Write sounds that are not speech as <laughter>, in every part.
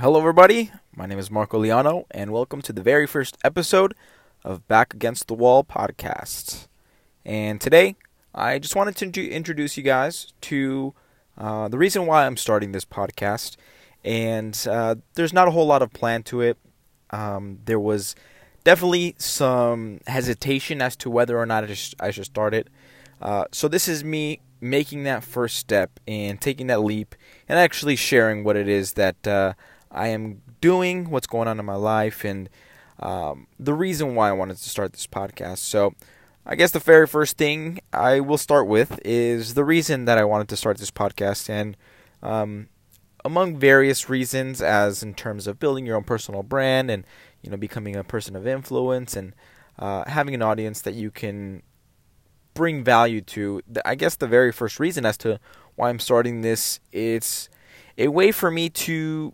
Hello, everybody. My name is Marco Leano, and welcome to the very first episode of Back Against the Wall podcast. And today, I just wanted to introduce you guys to uh, the reason why I'm starting this podcast. And uh, there's not a whole lot of plan to it. Um, there was definitely some hesitation as to whether or not I should, I should start it. Uh, so this is me making that first step and taking that leap and actually sharing what it is that uh, I am doing, what's going on in my life, and um, the reason why I wanted to start this podcast. So, I guess the very first thing I will start with is the reason that I wanted to start this podcast, and um, among various reasons, as in terms of building your own personal brand and you know becoming a person of influence and uh, having an audience that you can bring value to. I guess the very first reason as to why I'm starting this, it's a way for me to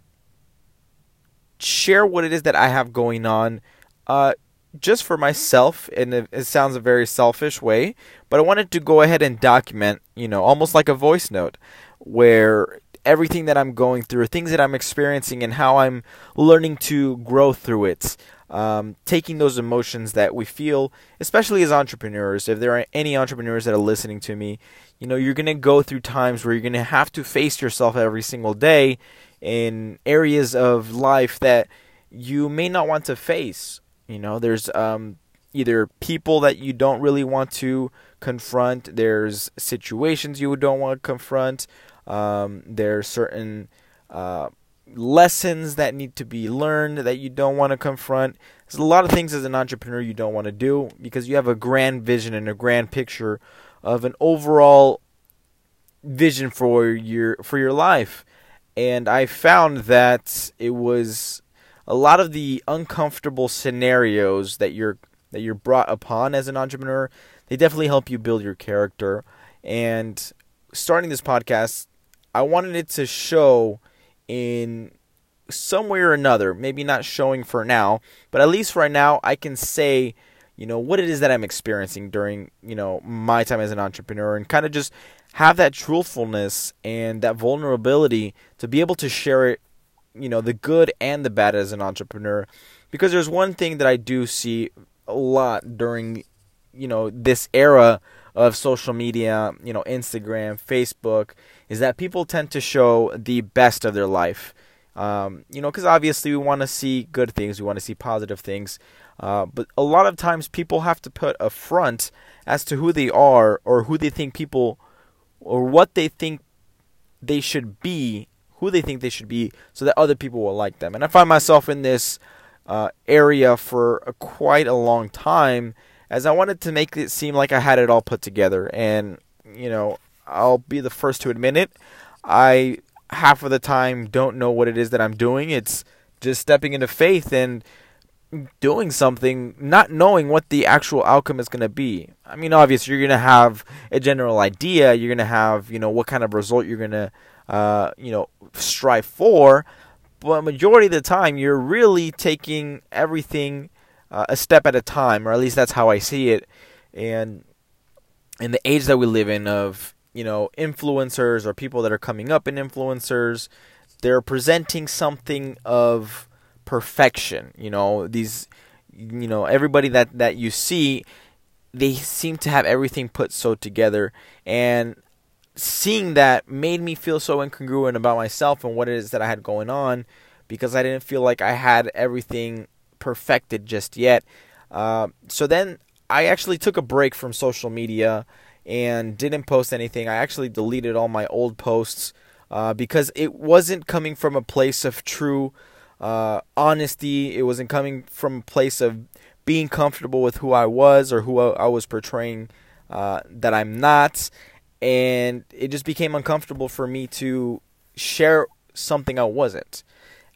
share what it is that I have going on, uh, just for myself. And it, it sounds a very selfish way, but I wanted to go ahead and document, you know, almost like a voice note, where everything that I'm going through, things that I'm experiencing, and how I'm learning to grow through it. Um, taking those emotions that we feel, especially as entrepreneurs. If there are any entrepreneurs that are listening to me, you know, you're going to go through times where you're going to have to face yourself every single day in areas of life that you may not want to face. You know, there's um, either people that you don't really want to confront, there's situations you don't want to confront, um, are certain uh, lessons that need to be learned that you don't want to confront. There's a lot of things as an entrepreneur you don't want to do because you have a grand vision and a grand picture of an overall vision for your for your life and I found that it was a lot of the uncomfortable scenarios that you're that you're brought upon as an entrepreneur. They definitely help you build your character. And starting this podcast, I wanted it to show in some way or another. Maybe not showing for now, but at least right now, I can say you know what it is that I'm experiencing during you know my time as an entrepreneur and kind of just have that truthfulness and that vulnerability to be able to share it you know the good and the bad as an entrepreneur because there's one thing that I do see a lot during you know this era of social media, you know, Instagram, Facebook, is that people tend to show the best of their life. Um, you know, because obviously we want to see good things, we want to see positive things, uh, but a lot of times people have to put a front as to who they are or who they think people or what they think they should be, who they think they should be, so that other people will like them. And I find myself in this uh, area for a, quite a long time as I wanted to make it seem like I had it all put together. And, you know, I'll be the first to admit it. I half of the time don't know what it is that I'm doing. It's just stepping into faith and doing something not knowing what the actual outcome is going to be. I mean, obviously, you're going to have a general idea. You're going to have, you know, what kind of result you're going to, uh, you know, strive for. But majority of the time, you're really taking everything uh, a step at a time, or at least that's how I see it. And in the age that we live in, of you know, influencers or people that are coming up in influencers, they're presenting something of perfection. You know, these you know, everybody that that you see they seem to have everything put so together and seeing that made me feel so incongruent about myself and what it is that I had going on because I didn't feel like I had everything perfected just yet. Uh, so then I actually took a break from social media and didn't post anything. I actually deleted all my old posts uh, because it wasn't coming from a place of true uh, honesty. It wasn't coming from a place of being comfortable with who I was or who I was portraying uh, that I'm not. And it just became uncomfortable for me to share something I wasn't.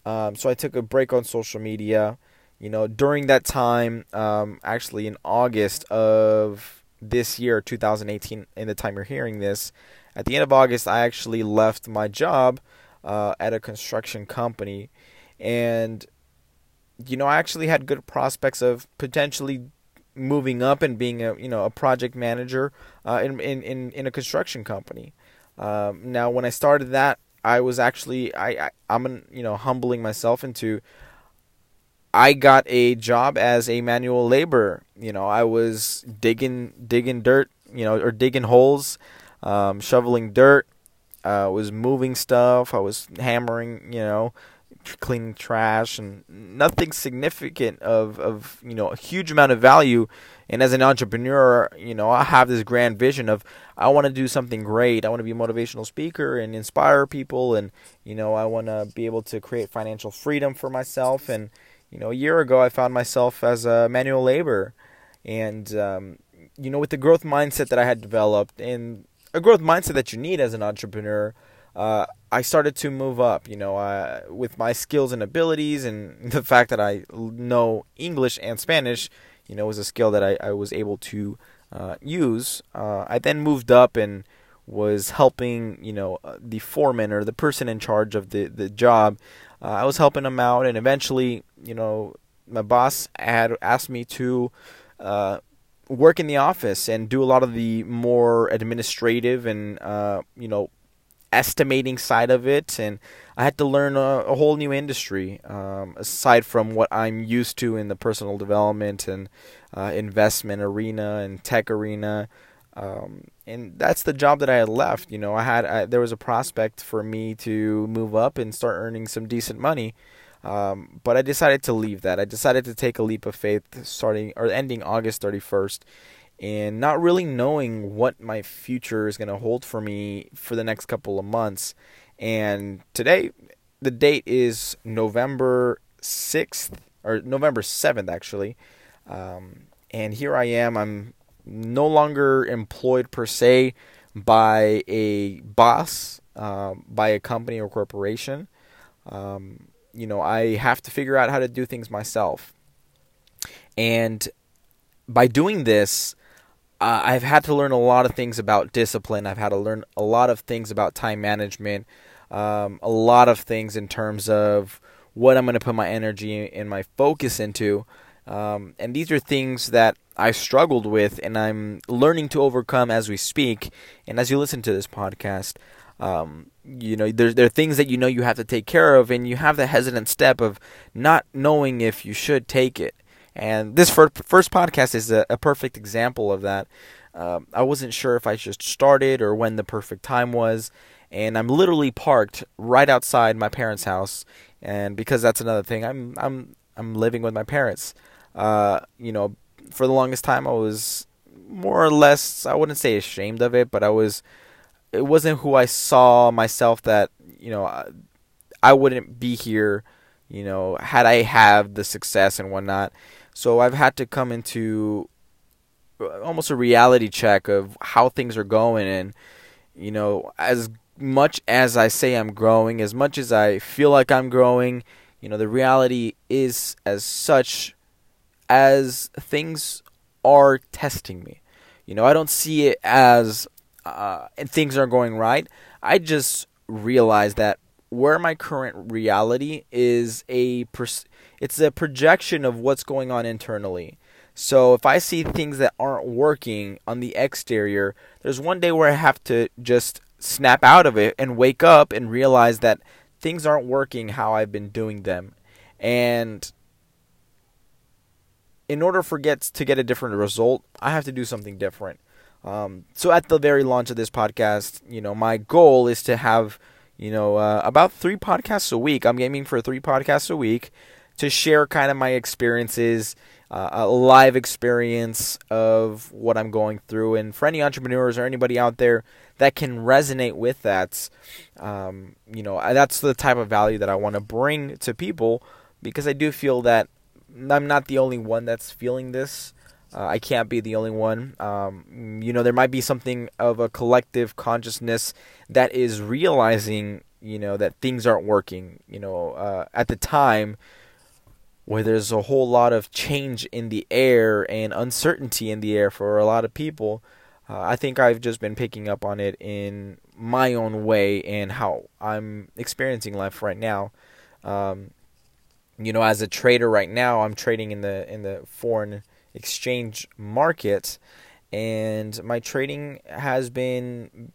Um, so I took a break on social media. You know, during that time, um, actually in August of this year, 2018, in the time you're hearing this, at the end of August, I actually left my job uh, at a construction company and you know, I actually had good prospects of potentially moving up and being a you know a project manager uh, in, in in in a construction company. Um, now, when I started that I was actually I, I I'm you know humbling myself into I got a job as a manual laborer. You know, I was digging digging dirt, you know, or digging holes, um, shoveling dirt. I uh, was moving stuff. I was hammering, you know, cleaning trash, and nothing significant of of you know a huge amount of value. And as an entrepreneur, you know, I have this grand vision of I want to do something great. I want to be a motivational speaker and inspire people, and you know, I want to be able to create financial freedom for myself and you know, a year ago I found myself as a manual labor, and um, you know, with the growth mindset that I had developed and a growth mindset that you need as an entrepreneur, uh, I started to move up. You know, uh, with my skills and abilities, and <laughs> the fact that I know English and Spanish, you know, was a skill that I, I was able to uh, use. Uh, I then moved up and was helping, you know, uh, the foreman or the person in charge of the the job uh, I was helping them out, and eventually, you know, my boss had asked me to uh, work in the office and do a lot of the more administrative and uh, you know estimating side of it, and I had to learn a, a whole new industry um, aside from what I'm used to in the personal development and uh, investment arena and tech arena. Um, and that's the job that I had left. You know, I had I, there was a prospect for me to move up and start earning some decent money, um, but I decided to leave that. I decided to take a leap of faith, starting or ending August thirty first, and not really knowing what my future is going to hold for me for the next couple of months. And today, the date is November sixth or November seventh, actually. Um, and here I am. I'm no longer employed per se by a boss, uh, by a company or corporation. Um, you know, I have to figure out how to do things myself. And by doing this, uh, I've had to learn a lot of things about discipline. I've had to learn a lot of things about time management, um, a lot of things in terms of what I'm going to put my energy and my focus into. Um, and these are things that I struggled with and I'm learning to overcome as we speak. And as you listen to this podcast, um, you know, there, there are things that you know you have to take care of, and you have the hesitant step of not knowing if you should take it. And this first, podcast is a, a perfect example of that. Um, I wasn't sure if I just started or when the perfect time was, and I'm literally parked right outside my parents' house. And because that's another thing, I'm I'm I'm living with my parents uh, you know, for the longest time I was more or less I wouldn't say ashamed of it, but I was it wasn't who I saw myself that, you know, I, I wouldn't be here, you know, had I have the success and whatnot. So I've had to come into uh, almost a reality check of how things are going and you know, as much as I say I'm growing, as much as I feel like I'm growing, you know, the reality is as such as things are testing me. You know, I don't see it as uh, and things are going right. I just realize that where my current reality is a it's a projection of what's going on internally. So if I see things that aren't working on the exterior, there's one day where I have to just snap out of it and wake up and realize that things aren't working how I've been doing them. And in order for gets to get a different result, I have to do something different. Um, so at the very launch of this podcast, you know, my goal is to have, you know, uh, about three podcasts a week. I'm aiming for three podcasts a week to share kind of my experiences, uh, a live experience of what I'm going through. And for any entrepreneurs or anybody out there that can resonate with that, um, you know, that's the type of value that I want to bring to people because I do feel that I'm not the only one that's feeling this. Uh, I can't be the only one. Um, you know, there might be something of a collective consciousness that is realizing, you know, that things aren't working. You know, uh, at the time where there's a whole lot of change in the air and uncertainty in the air for a lot of people, uh, I think I've just been picking up on it in my own way and how I'm experiencing life right now. Um, you know, as a trader right now, I'm trading in the in the foreign exchange market, and my trading has been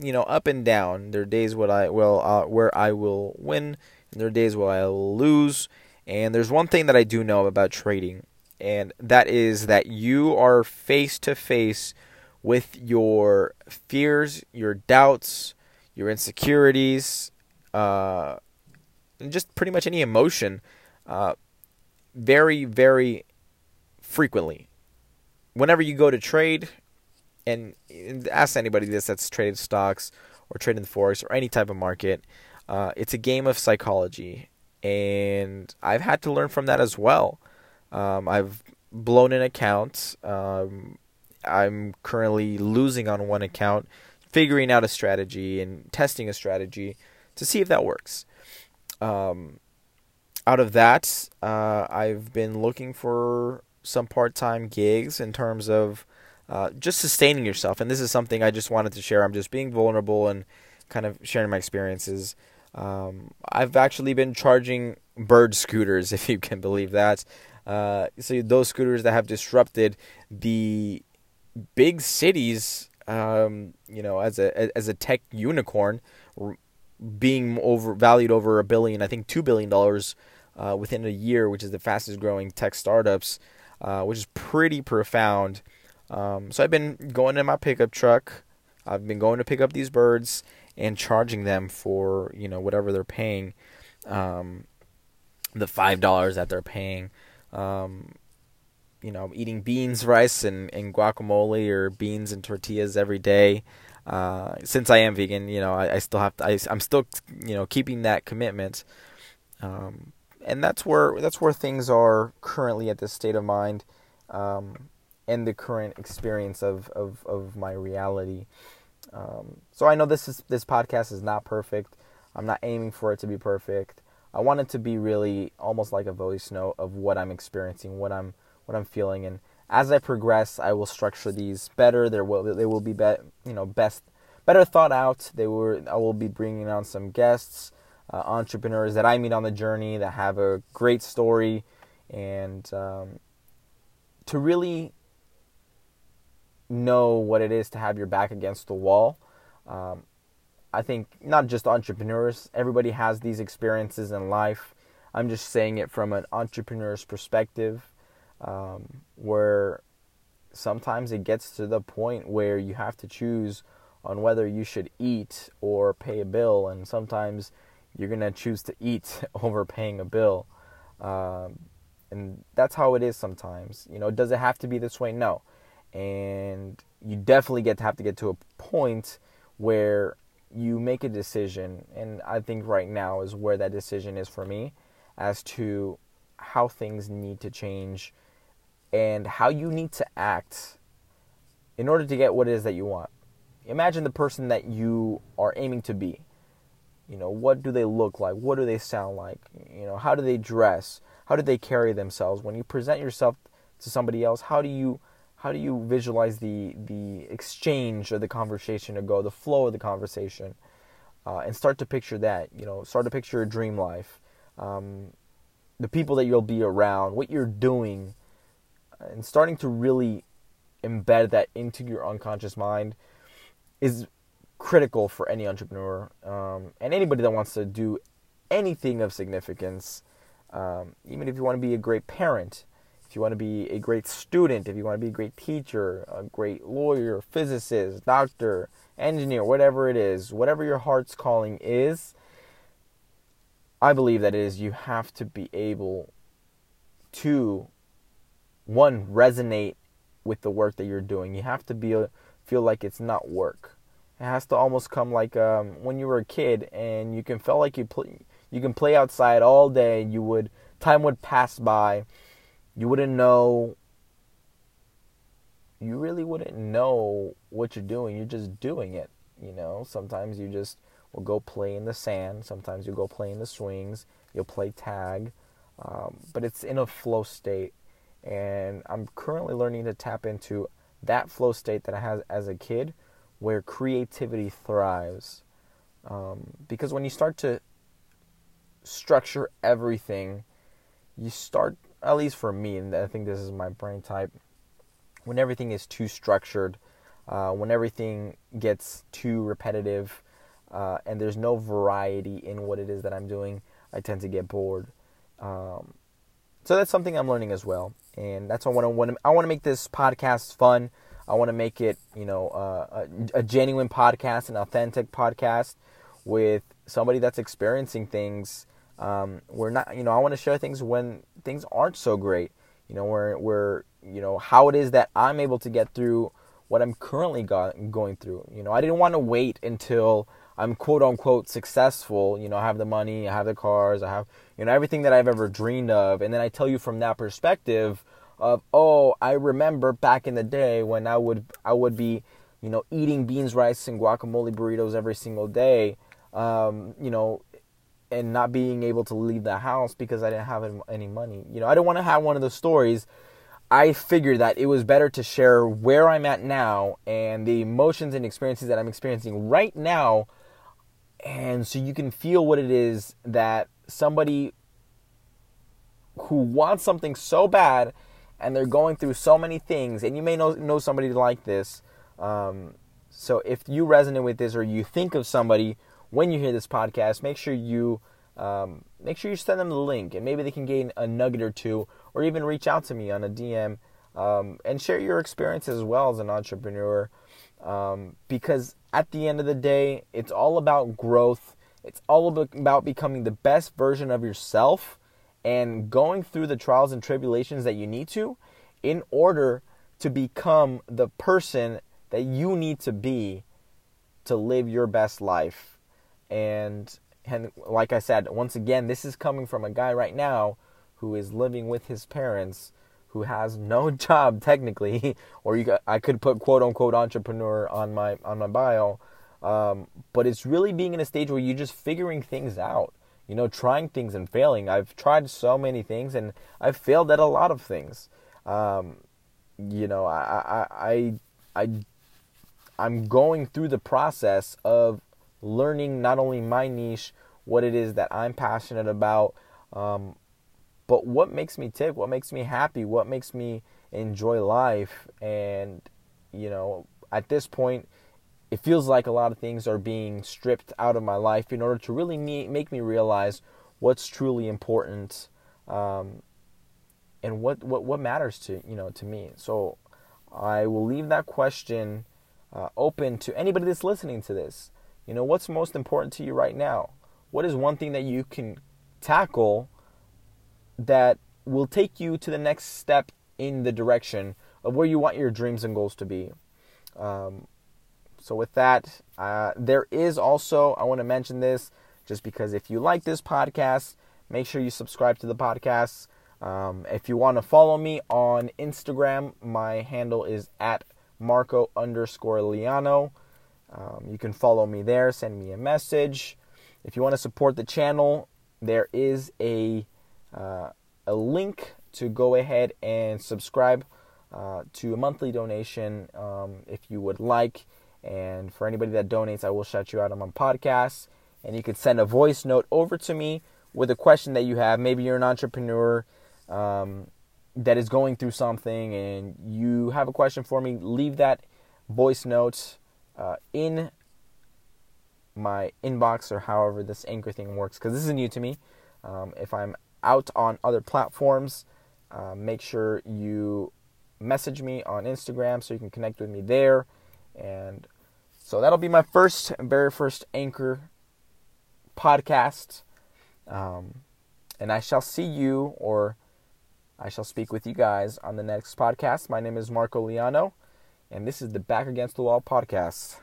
you know up and down. There are days what I will uh, where I will win, and there are days where I will lose. And there's one thing that I do know about trading, and that is that you are face to face with your fears, your doubts, your insecurities, uh, and just pretty much any emotion, uh, very, very frequently. Whenever you go to trade, and, ask anybody this that's traded stocks or traded the forex or any type of market, uh, it's a game of psychology, and I've had to learn from that as well. Um, I've blown an account. Um, I'm currently losing on one account, figuring out a strategy and testing a strategy to see if that works. Um, out of that, uh, I've been looking for some part time gigs in terms of uh, just sustaining yourself. And this is something I just wanted to share. I'm just being vulnerable and kind of sharing my experiences. Um, I've actually been charging bird scooters, <laughs> if you can believe that. Uh, so those scooters that have disrupted the big cities, um, you know, as a as a tech unicorn, being over valued over a billion, I think two billion dollars uh, within a year, which is the fastest growing tech startups, uh, which is pretty profound. Um, so I've been going in my pickup truck. I've been going to pick up these birds and charging them for you know whatever they're paying, um, the five dollars that they're paying. Um, you know, eating beans, rice, and, and guacamole or beans and tortillas every day. Uh, since I am vegan, you know, I, I still have to, I, am still, you know, keeping that commitment. Um, and that's where, that's where things are currently at this state of mind, um, and the current experience of, of, of my reality. Um, so I know this is, this podcast is not perfect. I'm not aiming for it to be perfect. I want it to be really almost like a voice note of what I'm experiencing, what I'm, what I'm feeling, and as I progress, I will structure these better. There will they will be, be you know best better thought out. They were I will be bringing on some guests, uh, entrepreneurs that I meet on the journey that have a great story, and um, to really know what it is to have your back against the wall. Um, I think not just entrepreneurs, everybody has these experiences in life. I'm just saying it from an entrepreneur's perspective um, where sometimes it gets to the point where you have to choose on whether you should eat or pay a bill, and sometimes you're gonna choose to eat <laughs> over paying a bill, um, and that's how it is sometimes. You know, does it have to be this way? No, and you definitely get to have to get to a point where you make a decision, and I think right now is where that decision is for me, as to how things need to change and how you need to act in order to get what it is that you want. Imagine the person that you are aiming to be. You know, what do they look like? What do they sound like? You know, how do they dress? How do they carry themselves? When you present yourself to somebody else, how do you how do you visualize the the exchange of the conversation to go, the flow of the conversation, uh, and start to picture that. You know, start to picture a dream life, um, the people that you'll be around, what you're doing, and starting to really embed that into your unconscious mind is critical for any entrepreneur um, and anybody that wants to do anything of significance. Um, even if you want to be a great parent, if you want to be a great student, if you want to be a great teacher, a great lawyer, physicist, doctor, engineer, whatever it is, whatever your heart's calling is, I believe that is you have to be able to one resonate with the work that you're doing. You have to be feel like it's not work. It has to almost come like um, when you were a kid and you can feel like you you can play outside all day. You would time would pass by. You wouldn't know. You really wouldn't know what you're doing. You're just doing it. You know. Sometimes you just will go play in the sand. Sometimes you go play in the swings. You'll play tag. Um, but it's in a flow state and I'm currently learning to tap into that flow state that I had as a kid where creativity thrives. Um, because when you start to structure everything, you start, at least for me, and I think this is my brain type, when everything is too structured, Uh, when everything gets too repetitive uh, and there's no variety in what it is that I'm doing, I tend to get bored. Um, so that's something I'm learning as well, and that's why I want to. I want to make this podcast fun. I want to make it, you know, uh, a, a genuine podcast, an authentic podcast with somebody that's experiencing things. Um, we're not, you know, I want to share things when things aren't so great. You know, where where you know how it is that I'm able to get through what I'm currently got, going through. You know, I didn't want to wait until I'm quote unquote successful. You know, I have the money, I have the cars, I have you know everything that I've ever dreamed of, and then I tell you from that perspective of oh, I remember back in the day when I would I would be you know eating beans, rice, and guacamole burritos every single day. Um, you know, and not being able to leave the house because I didn't have any money. You know, I don't want to have one of those stories. I figured that it was better to share where I'm at now and the emotions and experiences that I'm experiencing right now and so you can feel what it is that somebody who wants something so bad and they're going through so many things and you may know know somebody like this um, so if you resonate with this or you think of somebody when you hear this podcast make sure you um, make sure you send them the link and maybe they can gain a nugget or two or even reach out to me on a dm um, and share your experience as well as an entrepreneur um, because at the end of the day, it's all about growth. It's all about becoming the best version of yourself and going through the trials and tribulations that you need to in order to become the person that you need to be to live your best life. And and like I said, once again, this is coming from a guy right now who is living with his parents who has no <laughs> job technically, or you I could put quote unquote entrepreneur on my on my bio, um, but it's really being in a stage where you're just figuring things out. You know, trying things and failing. I've tried so many things and I've failed at a lot of things. Um, you know, I, I, I, I, I'm going through the process of learning not only my niche, what it is that I'm passionate about, um, but what makes me tick, what makes me happy, what makes me enjoy life. And, you know, at this point, it feels like a lot of things are being stripped out of my life in order to really me, make me realize what's truly important um, and what, what, what matters to, you know, to me. So I will leave that question uh, open to anybody that's listening to this. You know, what's most important to you right now? What is one thing that you can tackle that will take you to the next step in the direction of where you want your dreams and goals to be. Um, so, with that, uh, there is also, I want to mention this just because if you like this podcast, make sure you subscribe to the podcast. Um, if you want to follow me on Instagram, my handle is at Marco underscore Leano. Um, you can follow me there, send me a message. If you want to support the channel, there is a uh, a link to go ahead and subscribe uh, to a monthly donation um, if you would like. And for anybody that donates, I will shout you out on my podcast. And you could send a voice note over to me with a question that you have. Maybe you're an entrepreneur um, that is going through something and you have a question for me. Leave that voice note uh, in my inbox or however this anchor thing works because this is new to me. Um, if I'm out on other platforms, uh, make sure you message me on Instagram so you can connect with me there. And so that'll be my first, very first Anchor podcast. Um, and I shall see you, or I shall speak with you guys on the next podcast. My name is Marco Leano, and this is the Back Against the Wall podcast.